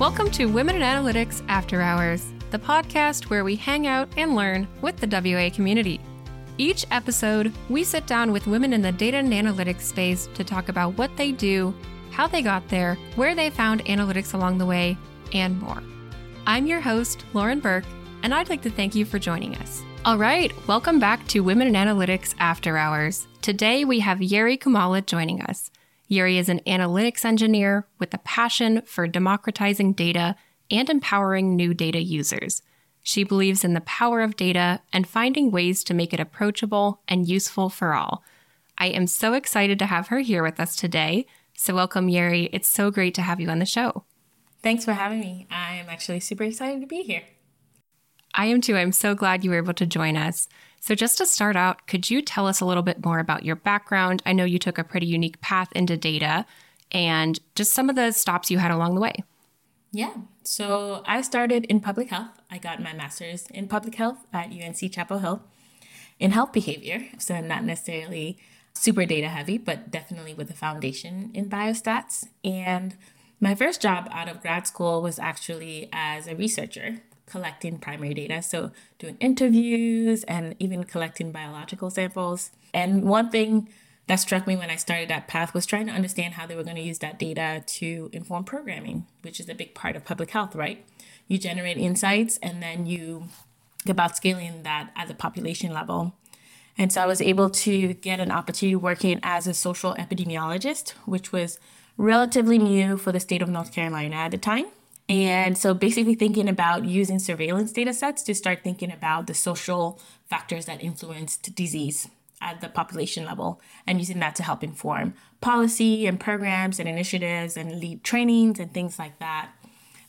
Welcome to Women in Analytics After Hours, the podcast where we hang out and learn with the WA community. Each episode, we sit down with women in the data and analytics space to talk about what they do, how they got there, where they found analytics along the way, and more. I'm your host, Lauren Burke, and I'd like to thank you for joining us. All right, welcome back to Women in Analytics After Hours. Today we have Jerrie Kumalah joining us. Jerrie is an analytics engineer with a passion for democratizing data and empowering new data users. She believes in the power of data and finding ways to make it approachable and useful for all. I am so excited to have her here with us today. So, welcome, Jerrie. It's so great to have you on the show. Thanks for having me. I am actually super excited to be here. I am too. I'm so glad you were able to join us. So, just to start out, could you tell us a little bit more about your background? I know you took a pretty unique path into data and just some of the stops you had along the way. Yeah. So, I started in public health. I got my master's in public health at UNC Chapel Hill in health behavior. So, not necessarily super data heavy, but definitely with a foundation in biostats. And my first job out of grad school was actually as a researcher collecting primary data. So, doing interviews and even collecting biological samples. And one thing that struck me when I started that path was trying to understand how they were going to use that data to inform programming, which is a big part of public health, right? You generate insights and then you about scaling that at the population level. And so I was able to get an opportunity working as a social epidemiologist, which was relatively new for the state of North Carolina at the time. And so basically thinking about using surveillance data sets to start thinking about the social factors that influenced disease at the population level and using that to help inform policy and programs and initiatives and lead trainings and things like that.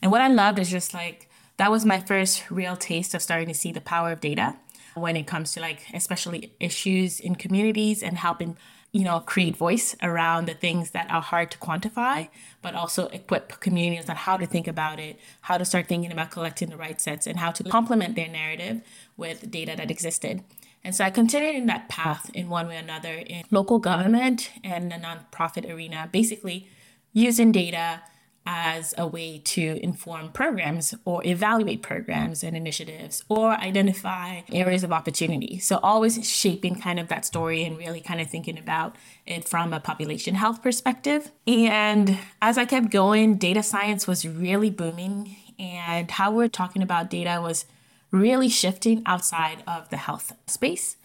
And what I loved is just like that was my first real taste of starting to see the power of data when it comes to like especially issues in communities and helping you know, create voice around the things that are hard to quantify, but also equip communities on how to think about it, how to start thinking about collecting the right sets, and how to complement their narrative with data that existed. And so I continued in that path in one way or another in local government and the nonprofit arena, basically using data as a way to inform programs or evaluate programs and initiatives or identify areas of opportunity. So, always shaping kind of that story and really kind of thinking about it from a population health perspective. And as I kept going, data science was really booming, and how we're talking about data was really shifting outside of the health space.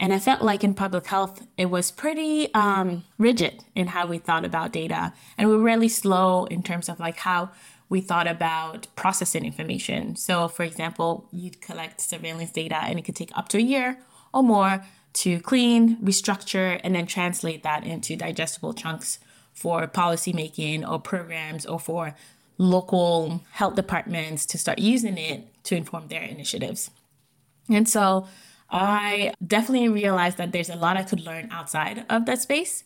And I felt like in public health, it was pretty um, rigid in how we thought about data. And we were really slow in terms of like how we thought about processing information. So, for example, you'd collect surveillance data and it could take up to a year or more to clean, restructure, and then translate that into digestible chunks for policymaking or programs or for local health departments to start using it to inform their initiatives. And so I definitely realized that there's a lot I could learn outside of that space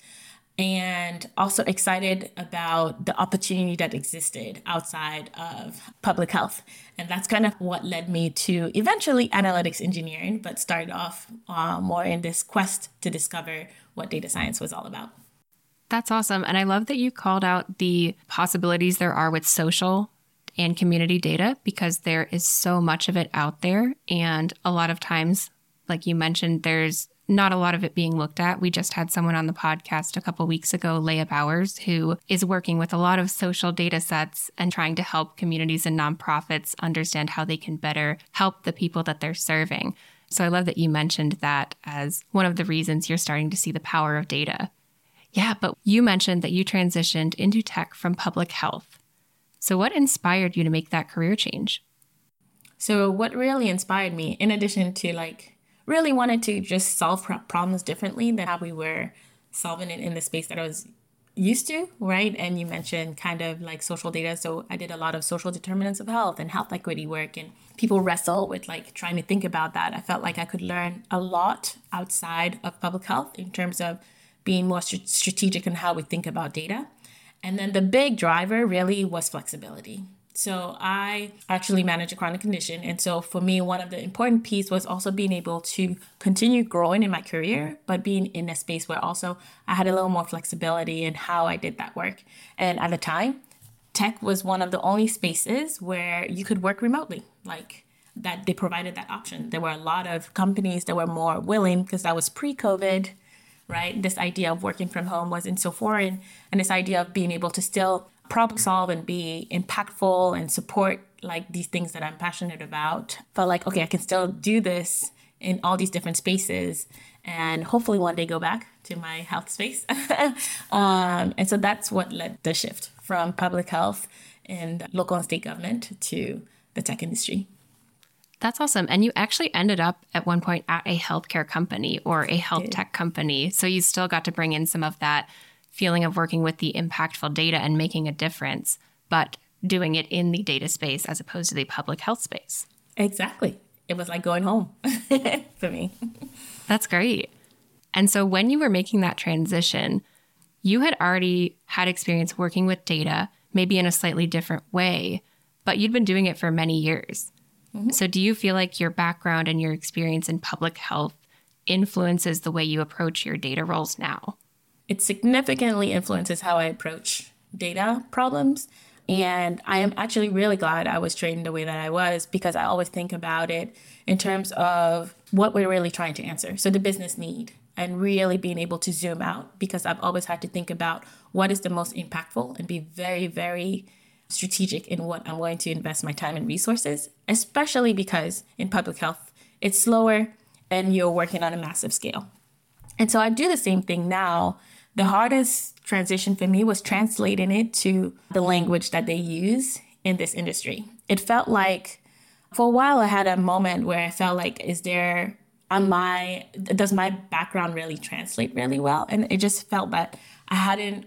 and also excited about the opportunity that existed outside of public health. And that's kind of what led me to eventually analytics engineering, but started off uh, more in this quest to discover what data science was all about. That's awesome. And I love that you called out the possibilities there are with social and community data because there is so much of it out there. And a lot of times like you mentioned, there's not a lot of it being looked at. We just had someone on the podcast a couple weeks ago, Leah Bowers, who is working with a lot of social data sets and trying to help communities and nonprofits understand how they can better help the people that they're serving. So I love that you mentioned that as one of the reasons you're starting to see the power of data. Yeah, but you mentioned that you transitioned into tech from public health. So, what inspired you to make that career change? So, what really inspired me, in addition to like really wanted to just solve problems differently than how we were solving it in the space that I was used to, right? And you mentioned kind of like social data. So I did a lot of social determinants of health and health equity work, and people wrestle with like trying to think about that. I felt like I could learn a lot outside of public health in terms of being more strategic in how we think about data. And then the big driver really was flexibility. So I actually manage a chronic condition. And so for me, one of the important piece was also being able to continue growing in my career, but being in a space where also I had a little more flexibility in how I did that work. And at the time, tech was one of the only spaces where you could work remotely. Like that they provided that option. There were a lot of companies that were more willing because that was pre-COVID, right? This idea of working from home wasn't so foreign, and this idea of being able to still problem solve and be impactful and support like these things that I'm passionate about. Felt like okay, I can still do this in all these different spaces, and hopefully one day go back to my health space. um, and so that's what led the shift from public health and local and state government to the tech industry. That's awesome. And you actually ended up at one point at a healthcare company or a health tech company. So you still got to bring in some of that feeling of working with the impactful data and making a difference, but doing it in the data space as opposed to the public health space. Exactly. It was like going home for me. That's great. And so when you were making that transition, you had already had experience working with data, maybe in a slightly different way, but you'd been doing it for many years. Mm-hmm. So, do you feel like your background and your experience in public health influences the way you approach your data roles now? It significantly influences how I approach data problems. And I am actually really glad I was trained the way that I was because I always think about it in terms of what we're really trying to answer. So, the business need and really being able to zoom out because I've always had to think about what is the most impactful and be very, very strategic in what I'm going to invest my time and resources, especially because in public health, it's slower and you're working on a massive scale. And so I do the same thing now. The hardest transition for me was translating it to the language that they use in this industry. It felt like for a while I had a moment where I felt like, is there am I does my background really translate really well? And it just felt that I hadn't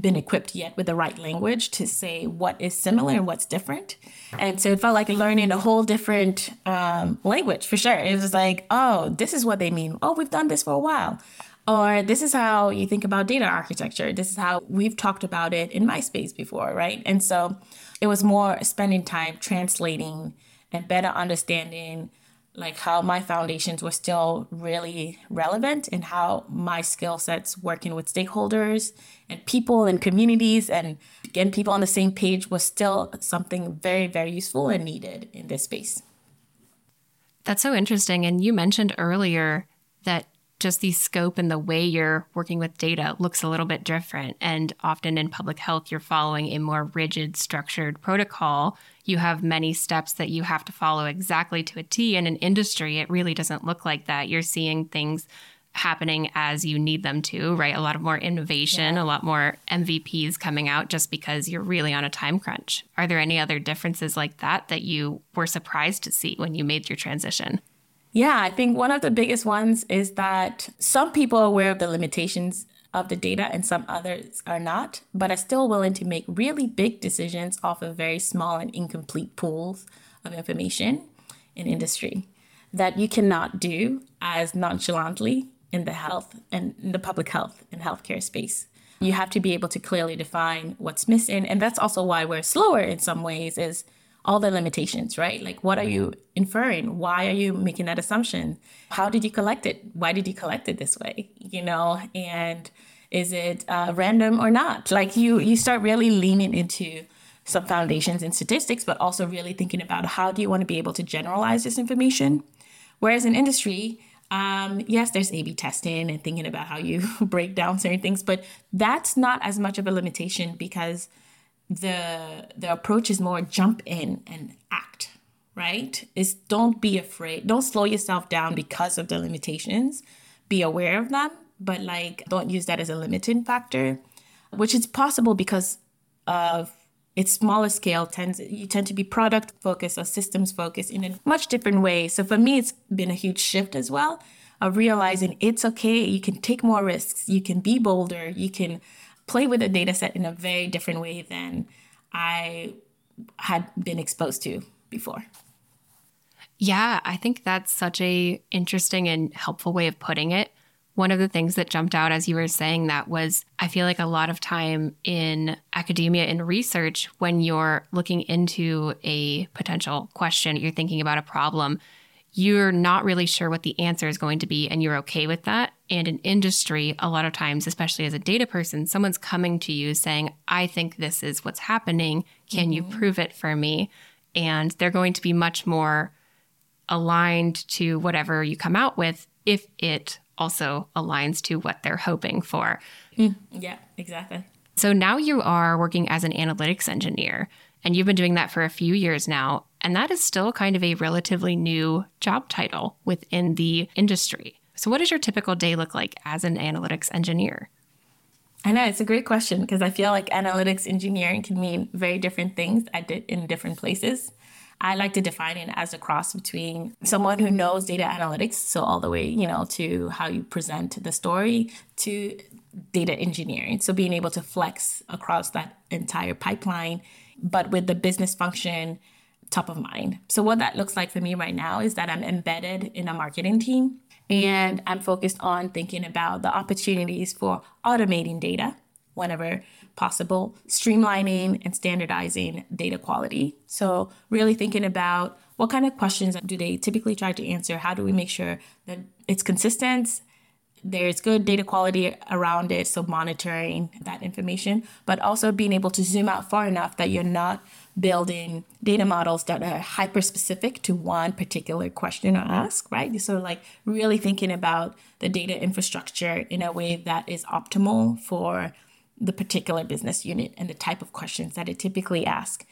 been equipped yet with the right language to say what is similar and what's different. And so it felt like learning a whole different um, language for sure. It was like, oh, this is what they mean. Oh, we've done this for a while. Or this is how you think about data architecture. This is how we've talked about it in MySpace before, right? And so it was more spending time translating and better understanding like how my foundations were still really relevant and how my skill sets working with stakeholders and people and communities and getting people on the same page was still something very very useful and needed in this space that's so interesting and you mentioned earlier that just the scope and the way you're working with data looks a little bit different. And often in public health, you're following a more rigid, structured protocol. You have many steps that you have to follow exactly to a T. And in industry, it really doesn't look like that. You're seeing things happening as you need them to, right? A lot of more innovation, yeah. a lot more MVPs coming out just because you're really on a time crunch. Are there any other differences like that that you were surprised to see when you made your transition? Yeah, I think one of the biggest ones is that some people are aware of the limitations of the data and some others are not, but are still willing to make really big decisions off of very small and incomplete pools of information in industry that you cannot do as nonchalantly in the health and the public health and healthcare space. You have to be able to clearly define what's missing. And that's also why we're slower in some ways is all the limitations, right? Like, what are you inferring? Why are you making that assumption? How did you collect it? Why did you collect it this way? You know, and is it uh, random or not? Like, you you start really leaning into some foundations in statistics, but also really thinking about how do you want to be able to generalize this information. Whereas in industry, um, yes, there's A/B testing and thinking about how you break down certain things, but that's not as much of a limitation because the the approach is more jump in and act right? Is don't be afraid don't slow yourself down because of the limitations. Be aware of them but like don't use that as a limiting factor which is possible because of its smaller scale tends you tend to be product focused or systems focused in a much different way. So for me it's been a huge shift as well of realizing it's okay you can take more risks you can be bolder you can play with a data set in a very different way than I had been exposed to before. Yeah, I think that's such a interesting and helpful way of putting it. One of the things that jumped out as you were saying that was I feel like a lot of time in academia and research when you're looking into a potential question, you're thinking about a problem, you're not really sure what the answer is going to be and you're okay with that. And in industry, a lot of times, especially as a data person, someone's coming to you saying, I think this is what's happening. Can mm-hmm. you prove it for me? And they're going to be much more aligned to whatever you come out with if it also aligns to what they're hoping for. Mm, yeah, exactly. So now you are working as an analytics engineer, and you've been doing that for a few years now. And that is still kind of a relatively new job title within the industry. So, what does your typical day look like as an analytics engineer? I know it's a great question because I feel like analytics engineering can mean very different things in different places. I like to define it as a cross between someone who knows data analytics, so all the way, you know, to how you present the story, to data engineering. So being able to flex across that entire pipeline, but with the business function top of mind. So what that looks like for me right now is that I'm embedded in a marketing team and I'm focused on thinking about the opportunities for automating data whenever possible, streamlining and standardizing data quality. So, really thinking about what kind of questions do they typically try to answer? How do we make sure that it's consistent? There's good data quality around it, so monitoring that information, but also being able to zoom out far enough that you're not building data models that are hyper specific to one particular question or ask, right? So, like, really thinking about the data infrastructure in a way that is optimal for the particular business unit and the type of questions that it typically asks,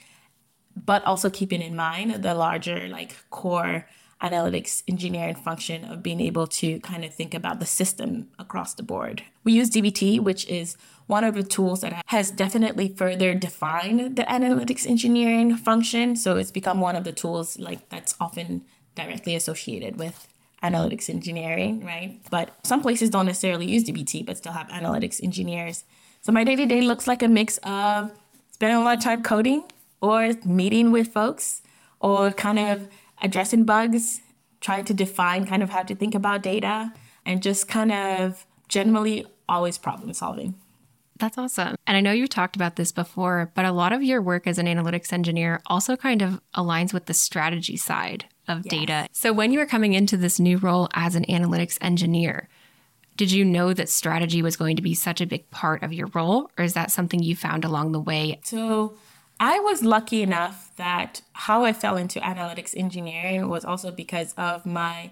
but also keeping in mind the larger like core analytics engineering function of being able to kind of think about the system across the board. We use DBT, which is one of the tools that has definitely further defined the analytics engineering function. So it's become one of the tools like that's often directly associated with analytics engineering, right? But some places don't necessarily use DBT, but still have analytics engineers so my day to day looks like a mix of spending a lot of time coding or meeting with folks or kind of addressing bugs, trying to define kind of how to think about data and just kind of generally always problem solving. That's awesome. And I know you talked about this before, but a lot of your work as an analytics engineer also kind of aligns with the strategy side of yes. data. So when you were coming into this new role as an analytics engineer, did you know that strategy was going to be such a big part of your role, or is that something you found along the way? So, I was lucky enough that how I fell into analytics engineering was also because of my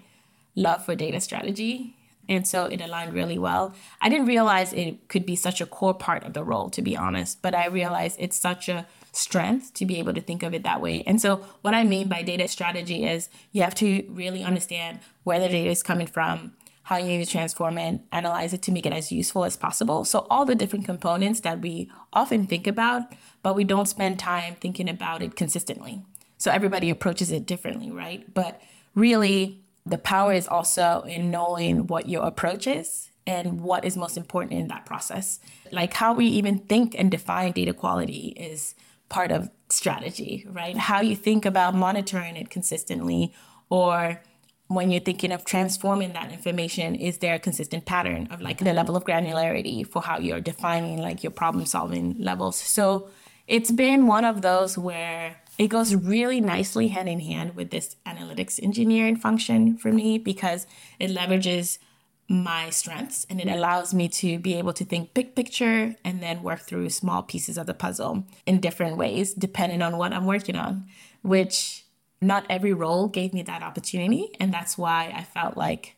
love for data strategy. And so it aligned really well. I didn't realize it could be such a core part of the role, to be honest, but I realized it's such a strength to be able to think of it that way. And so, what I mean by data strategy is you have to really understand where the data is coming from, how you need to transform and analyze it to make it as useful as possible. So, all the different components that we often think about, but we don't spend time thinking about it consistently. So, everybody approaches it differently, right? But really, the power is also in knowing what your approach is and what is most important in that process. Like how we even think and define data quality is part of strategy, right? How you think about monitoring it consistently or when you're thinking of transforming that information, is there a consistent pattern of like the level of granularity for how you're defining like your problem solving levels? So it's been one of those where it goes really nicely hand in hand with this analytics engineering function for me because it leverages my strengths and it allows me to be able to think big picture and then work through small pieces of the puzzle in different ways depending on what I'm working on, which not every role gave me that opportunity. And that's why I felt like,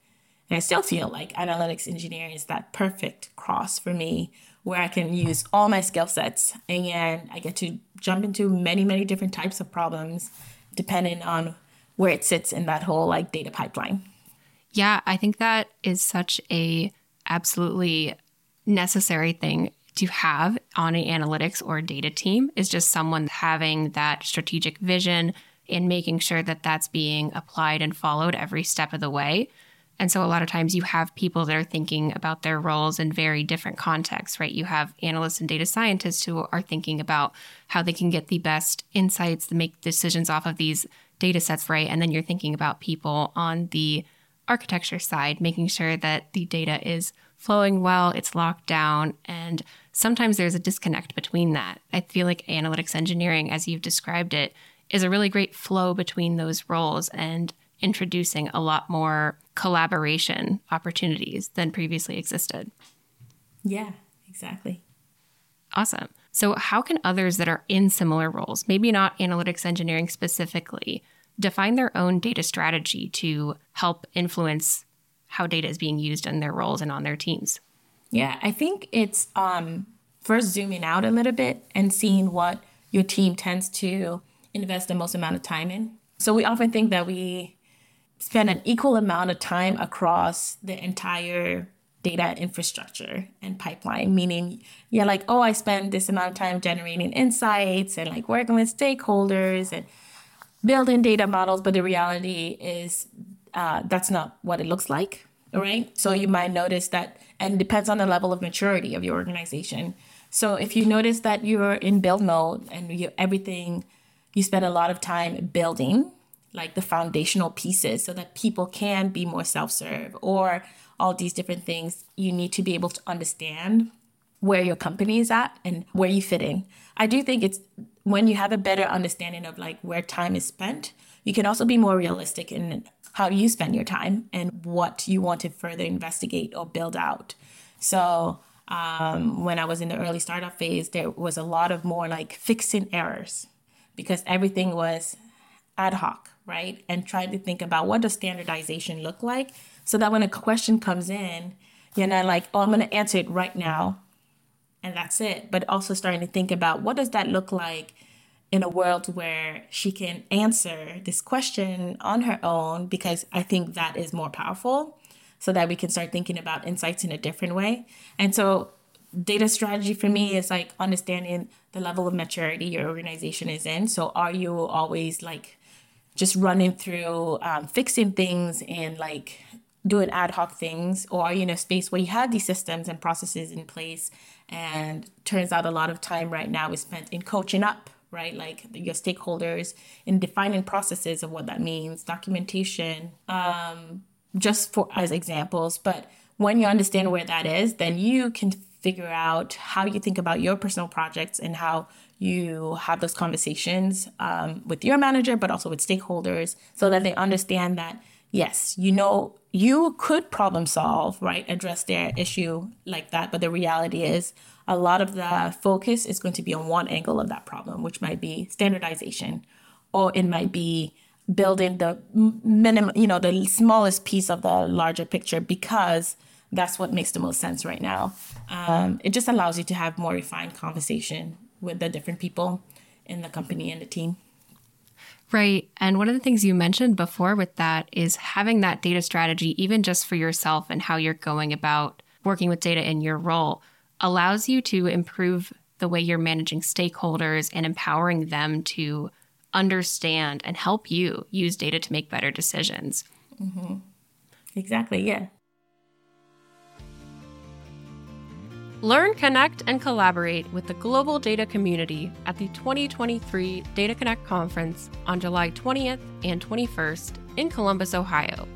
and I still feel like analytics engineering is that perfect cross for me where I can use all my skill sets and I get to jump into many, many different types of problems depending on where it sits in that whole like data pipeline. Yeah, I think that is such a absolutely necessary thing to have on an analytics or data team is just someone having that strategic vision, in making sure that that's being applied and followed every step of the way. And so a lot of times you have people that are thinking about their roles in very different contexts, right? You have analysts and data scientists who are thinking about how they can get the best insights to make decisions off of these data sets, right? And then you're thinking about people on the architecture side, making sure that the data is flowing well, it's locked down, and sometimes there's a disconnect between that. I feel like analytics engineering, as you've described it, is a really great flow between those roles and introducing a lot more collaboration opportunities than previously existed. Yeah, exactly. Awesome. So, how can others that are in similar roles, maybe not analytics engineering specifically, define their own data strategy to help influence how data is being used in their roles and on their teams? Yeah, I think it's um, first zooming out a little bit and seeing what your team tends to invest the most amount of time in. So we often think that we spend an equal amount of time across the entire data infrastructure and pipeline, meaning you're like, oh, I spend this amount of time generating insights and like working with stakeholders and building data models. But the reality is uh, that's not what it looks like, right? So you might notice that, and it depends on the level of maturity of your organization. So if you notice that you're in build mode and you everything, you spend a lot of time building like the foundational pieces so that people can be more self-serve or all these different things, you need to be able to understand where your company is at and where you fit in. I do think it's when you have a better understanding of like where time is spent, you can also be more realistic in how you spend your time and what you want to further investigate or build out. So, um, when I was in the early startup phase, there was a lot of more like fixing errors because everything was ad hoc, right? And trying to think about what does standardization look like so that when a question comes in, you're not like, oh, I'm going to answer it right now. And that's it. But also starting to think about what does that look like in a world where she can answer this question on her own, because I think that is more powerful so that we can start thinking about insights in a different way. And so data strategy for me is like understanding the level of maturity your organization is in. So are you always like just running through um, fixing things and like doing ad hoc things? Or are you in a space where you have these systems and processes in place? And turns out a lot of time right now is spent in coaching up right? Like your stakeholders in defining processes of what that means documentation um, just for as examples. But when you understand where that is then you can figure out how you think about your personal projects and how you have those conversations um, with your manager but also with stakeholders so that they understand that yes, you know, you could problem solve, right? Address their issue like that. But the reality is, a lot of the focus is going to be on one angle of that problem, which might be standardization, or it might be building the minimum, you know, the smallest piece of the larger picture because that's what makes the most sense right now. Um, it just allows you to have more refined conversation with the different people in the company and the team. Right. And one of the things you mentioned before with that is having that data strategy, even just for yourself and how you're going about working with data in your role, allows you to improve the way you're managing stakeholders and empowering them to understand and help you use data to make better decisions. Mm-hmm. Exactly. Yeah. Learn, connect, and collaborate with the global data community at the 2023 Data Connect Conference on July 20th and 21st in Columbus, Ohio.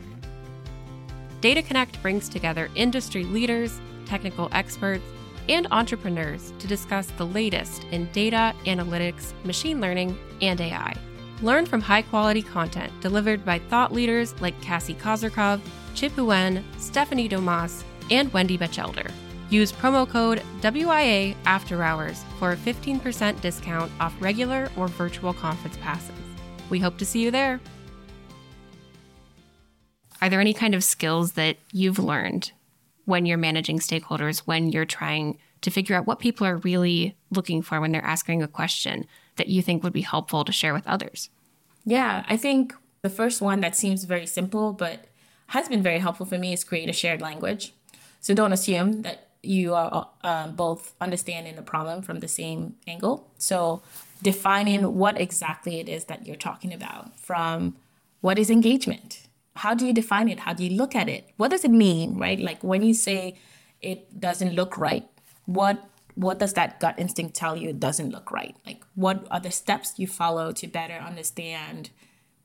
Data Connect brings together industry leaders, technical experts, and entrepreneurs to discuss the latest in data, analytics, machine learning, and AI. Learn from high quality content delivered by thought leaders like Cassie Kozyrkov, Chip Huyen, Stephanie Domas, and Wendy Batchelder. Use promo code WIA After Hours for a 15% discount off regular or virtual conference passes. We hope to see you there. Are there any kind of skills that you've learned when you're managing stakeholders, when you're trying to figure out what people are really looking for when they're asking a question that you think would be helpful to share with others? Yeah, I think the first one that seems very simple but has been very helpful for me is create a shared language. So don't assume that you are um, both understanding the problem from the same angle. So, defining what exactly it is that you're talking about from what is engagement? How do you define it? How do you look at it? What does it mean, right? Like when you say it doesn't look right, what what does that gut instinct tell you it doesn't look right? Like what are the steps you follow to better understand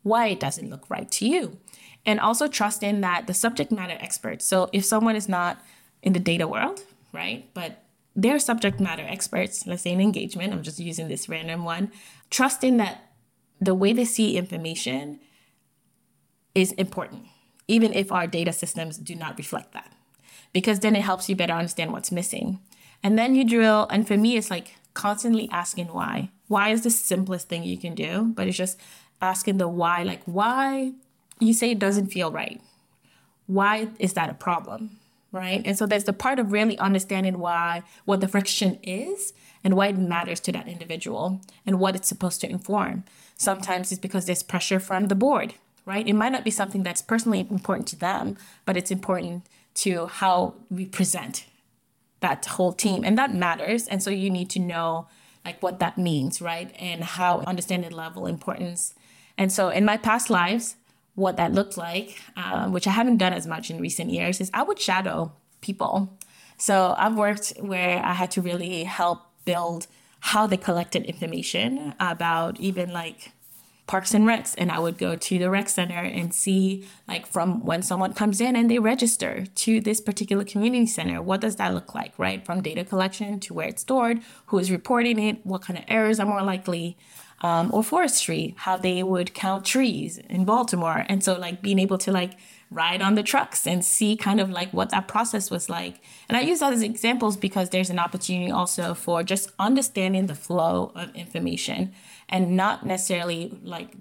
why it doesn't look right to you? And also trust in that the subject matter expert. So if someone is not in the data world, right? But they're subject matter experts, let's say in engagement, I'm just using this random one, trusting that the way they see information is important, even if our data systems do not reflect that, because then it helps you better understand what's missing. And then you drill, and for me, it's like constantly asking why. Why is the simplest thing you can do, but it's just asking the why, like why you say it doesn't feel right. Why is that a problem? Right. And so there's the part of really understanding why, what the friction is and why it matters to that individual and what it's supposed to inform. Sometimes it's because there's pressure from the board, right? It might not be something that's personally important to them, but it's important to how we present that whole team. And that matters. And so you need to know like what that means, right? And how understanding level importance. And so in my past lives, what that looked like, um, which I haven't done as much in recent years, is I would shadow people. So I've worked where I had to really help build how they collected information about even like parks and recs and i would go to the rec center and see like from when someone comes in and they register to this particular community center what does that look like right from data collection to where it's stored who is reporting it what kind of errors are more likely um, or forestry, how they would count trees in Baltimore. And so, like, being able to, like, ride on the trucks and see kind of like what that process was like. And I use that as examples because there's an opportunity also for just understanding the flow of information and not necessarily like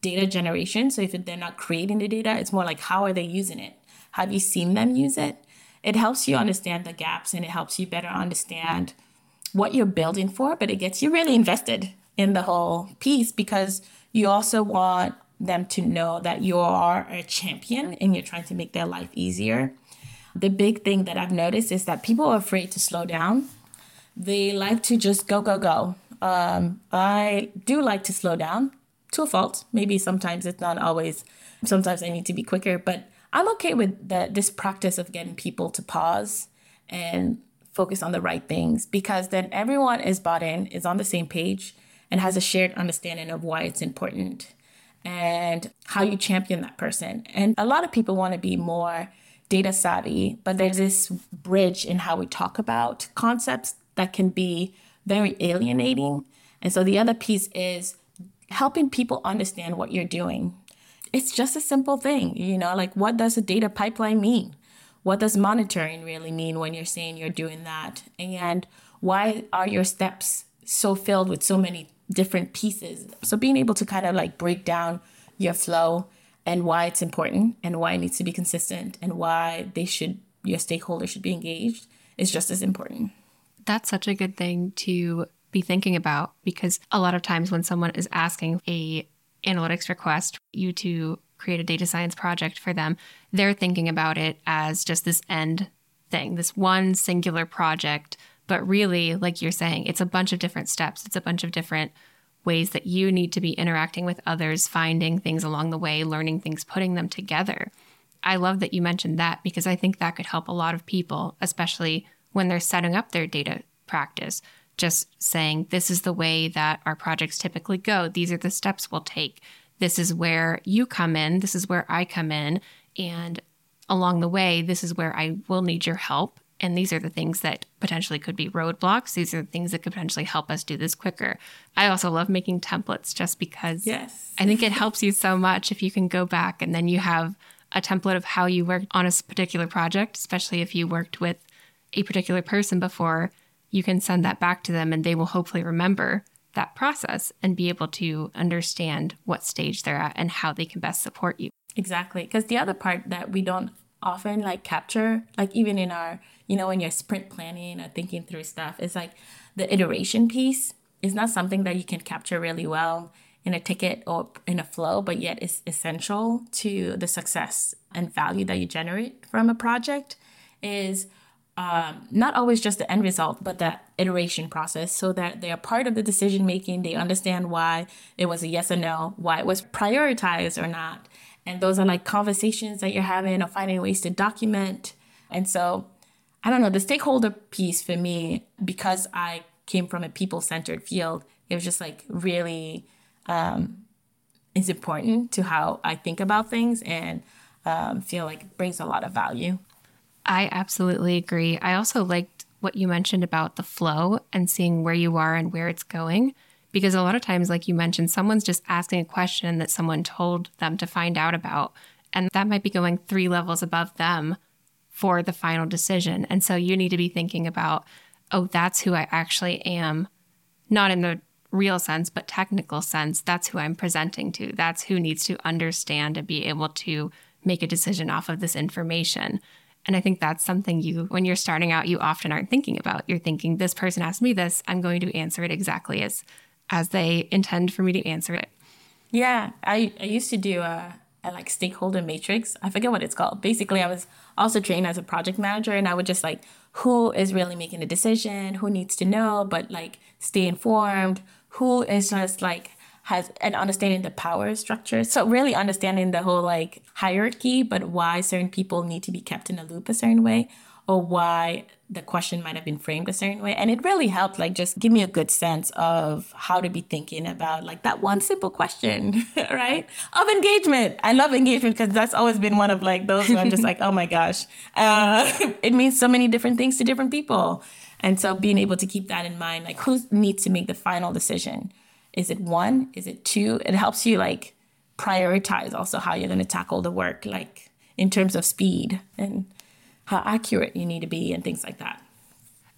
data generation. So if they're not creating the data, it's more like how are they using it? Have you seen them use it? It helps you understand the gaps and it helps you better understand what you're building for, but it gets you really invested in the whole piece because you also want them to know that you are a champion and you're trying to make their life easier. The big thing that I've noticed is that people are afraid to slow down. They like to just go, go, go. Um, I do like to slow down to a fault. Maybe sometimes it's not always, sometimes I need to be quicker, but I'm okay with the, this practice of getting people to pause and focus on the right things because then everyone is bought in, is on the same page, and has a shared understanding of why it's important and how you champion that person. And a lot of people want to be more data savvy, but there's this bridge in how we talk about concepts that can be very alienating. And so the other piece is helping people understand what you're doing. It's just a simple thing, you know, like what does a data pipeline mean? What does monitoring really mean when you're saying you're doing that? And why are your steps so filled with so many different pieces. So being able to kind of like break down your flow and why it's important and why it needs to be consistent and why they should your stakeholders should be engaged is just as important. That's such a good thing to be thinking about because a lot of times when someone is asking a analytics request you to create a data science project for them, they're thinking about it as just this end thing, this one singular project but really, like you're saying, it's a bunch of different steps, it's a bunch of different ways that you need to be interacting with others, finding things along the way, learning things, putting them together. I love that you mentioned that because I think that could help a lot of people, especially when they're setting up their data practice. Just saying, this is the way that our projects typically go. These are the steps we'll take. This is where you come in. This is where I come in. And along the way, this is where I will need your help. And these are the things that potentially could be roadblocks. These are the things that could potentially help us do this quicker. I also love making templates just because yes. I think it helps you so much if you can go back and then you have a template of how you worked on a particular project, especially if you worked with a particular person before, you can send that back to them and they will hopefully remember that process and be able to understand what stage they're at and how they can best support you. Exactly. Because the other part that we don't often like capture, like even in our you know, when you're sprint planning or thinking through stuff, it's like the iteration piece is not something that you can capture really well in a ticket or in a flow, but yet it's essential to the success and value that you generate from a project is um, not always just the end result, but that iteration process so that they are part of the decision making. They understand why it was a yes or no, why it was prioritized or not. And those are like conversations that you're having or finding ways to document. And so I don't know, the stakeholder piece for me, because I came from a people centered field, it was just like really um, is important to how I think about things and um, feel like it brings a lot of value. I absolutely agree. I also liked what you mentioned about the flow and seeing where you are and where it's going Because a lot of times, like you mentioned, someone's just asking a question that someone told them to find out about. And that might be going three levels above them for the final decision. And so you need to be thinking about, oh, that's who I actually am, not in the real sense, but technical sense. That's who I'm presenting to. That's who needs to understand and be able to make a decision off of this information. And I think that's something you, when you're starting out, you often aren't thinking about. You're thinking, this person asked me this, I'm going to answer it exactly as as they intend for me to answer it. Yeah, I, I used to do a, a like stakeholder matrix. I forget what it's called. Basically, I was also trained as a project manager, and I would just like who is really making the decision, who needs to know, but like stay informed, who is just like has an understanding the power structure. So really understanding the whole like hierarchy, but why certain people need to be kept in a loop a certain way or why the question might have been framed a certain way. And it really helped, like, just give me a good sense of how to be thinking about, like, that one simple question, right? Of engagement. I love engagement because that's always been one of, like, those where I'm just like, oh my gosh. Uh, it means so many different things to different people. And so being able to keep that in mind, like, who needs to make the final decision? Is it one? Is it two? It helps you, like, prioritize also how you're going to tackle the work, like, in terms of speed and how accurate you need to be and things like that.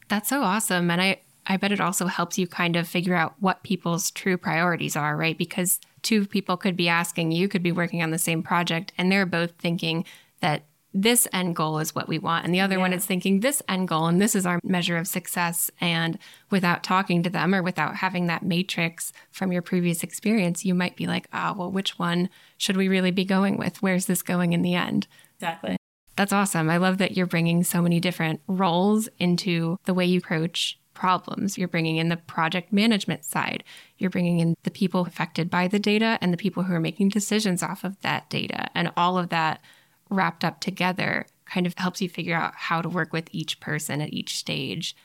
That's so awesome. And I, I bet it also helps you kind of figure out what people's true priorities are, right? Because two people could be asking, you could be working on the same project, and they're both thinking that this end goal is what we want. And the other yeah. one is thinking this end goal and this is our measure of success. And without talking to them or without having that matrix from your previous experience, you might be like, ah, oh, well, which one should we really be going with? Where's this going in the end? Exactly. That's awesome. I love that you're bringing so many different roles into the way you approach problems. You're bringing in the project management side. You're bringing in the people affected by the data and the people who are making decisions off of that data. And all of that wrapped up together kind of helps you figure out how to work with each person at each stage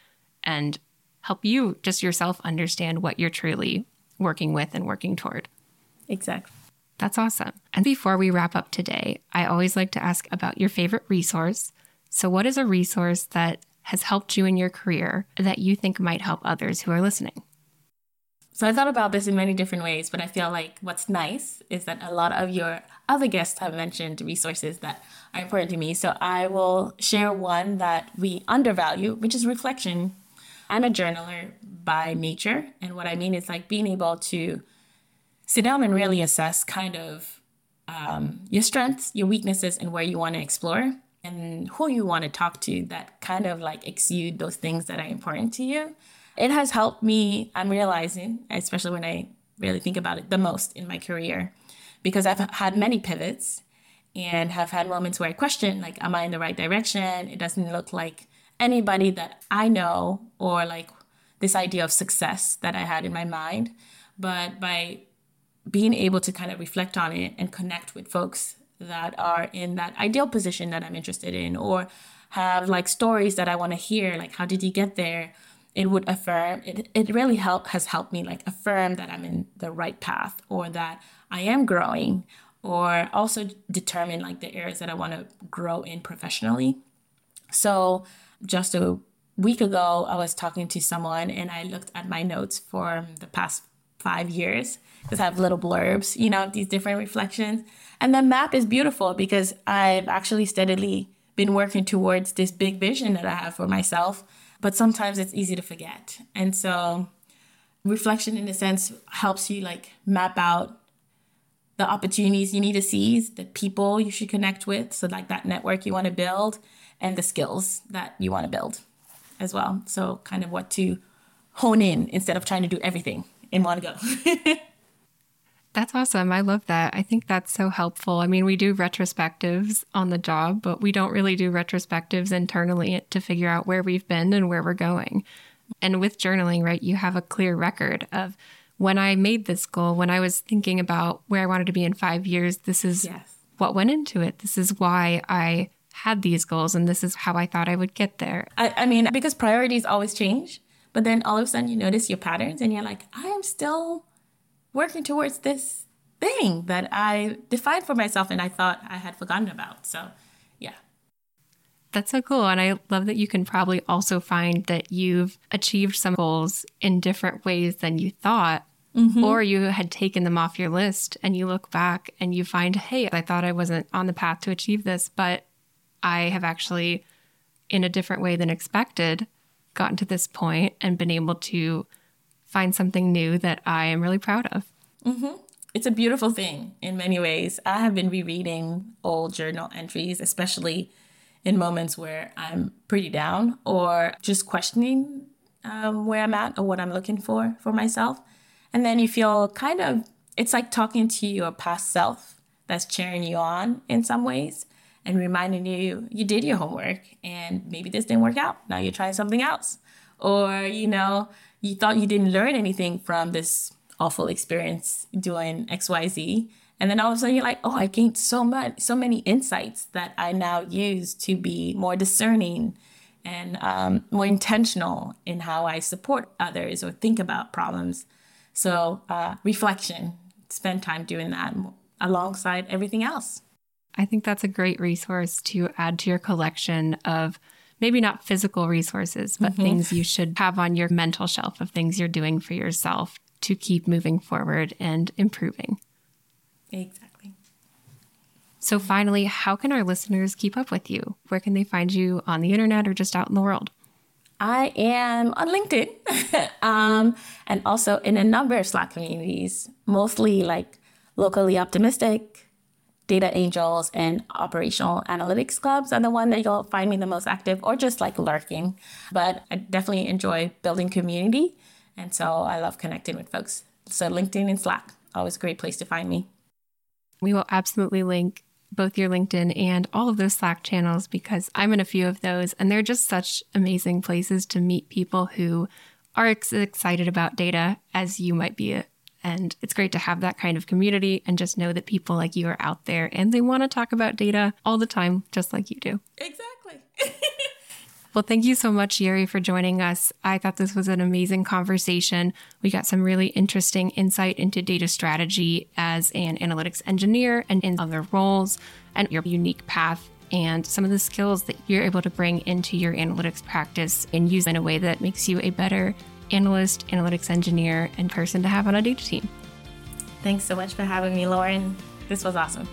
and help you just yourself understand what you're truly working with and working toward. Exactly. That's awesome. And before we wrap up today, I always like to ask about your favorite resource. So, what is a resource that has helped you in your career that you think might help others who are listening? So, I thought about this in many different ways, but I feel like what's nice is that a lot of your other guests have mentioned resources that are important to me. So, I will share one that we undervalue, which is reflection. I'm a journaler by nature. And what I mean is like being able to sit down and really assess kind of um, your strengths, your weaknesses, and where you want to explore and who you want to talk to that kind of like exude those things that are important to you. It has helped me, I'm realizing, especially when I really think about it the most in my career, because I've had many pivots and have had moments where I question, like, am I in the right direction? It doesn't look like anybody that I know or like this idea of success that I had in my mind. But by being able to kind of reflect on it and connect with folks that are in that ideal position that I'm interested in or have like stories that I want to hear like how did you get there? It would affirm it, it really help has helped me like affirm that I'm in the right path or that I am growing or also determine like the areas that I want to grow in professionally. So just a week ago I was talking to someone and I looked at my notes for the past 5 years because I have little blurbs, you know, these different reflections. And the map is beautiful because I've actually steadily been working towards this big vision that I have for myself. But sometimes it's easy to forget. And so reflection in a sense helps you like map out the opportunities you need to seize, the people you should connect with, so like that network you want to build, and the skills that you want to build as well. So kind of what to hone in instead of trying to do everything in one go. That's awesome. I love that. I think that's so helpful. I mean, we do retrospectives on the job, but we don't really do retrospectives internally to figure out where we've been and where we're going. And with journaling, right, you have a clear record of when I made this goal, when I was thinking about where I wanted to be in five years, this is yes. what went into it. This is why I had these goals and this is how I thought I would get there. I, I mean, because priorities always change, but then all of a sudden you notice your patterns and you're like, I am still working towards this thing that I defined for myself and I thought I had forgotten about. So, yeah. That's so cool. And I love that you can probably also find that you've achieved some goals in different ways than you thought Mm-hmm. Or you had taken them off your list and you look back and you find, hey, I thought I wasn't on the path to achieve this, but I have actually, in a different way than expected, gotten to this point and been able to find something new that I am really proud of. Mm-hmm. It's a beautiful thing in many ways. I have been rereading old journal entries, especially in moments where I'm pretty down or just questioning um, where I'm at or what I'm looking for for myself. And then you feel kind of, it's like talking to your past self that's cheering you on in some ways and reminding you you did your homework and maybe this didn't work out. Now you're trying something else. Or, you know, you thought you didn't learn anything from this awful experience doing XYZ. And then all of a sudden you're like, oh, I gained so much, so many insights that I now use to be more discerning and um, more intentional in how I support others or think about problems. So, uh, reflection, spend time doing that alongside everything else. I think that's a great resource to add to your collection of maybe not physical resources, but mm-hmm. things you should have on your mental shelf of things you're doing for yourself to keep moving forward and improving. Exactly. So, finally, how can our listeners keep up with you? Where can they find you on the internet or just out in the world? I am on LinkedIn um, and also in a number of Slack communities, mostly like locally optimistic, data angels, and operational analytics clubs are the one that you'll find me the most active or just like lurking. But I definitely enjoy building community. And so I love connecting with folks. So LinkedIn and Slack, always a great place to find me. We will absolutely link both your LinkedIn and all of those Slack channels because I'm in a few of those and they're just such amazing places to meet people who are ex- excited about data as you might be. And it's great to have that kind of community and just know that people like you are out there and they want to talk about data all the time, just like you do. Exactly. Well, thank you so much, Jerrie, for joining us. I thought this was an amazing conversation. We got some really interesting insight into data strategy as an analytics engineer and in other roles, and your unique path and some of the skills that you're able to bring into your analytics practice and use in a way that makes you a better analyst, analytics engineer, and person to have on a data team. Thanks so much for having me, Lauren. This was awesome.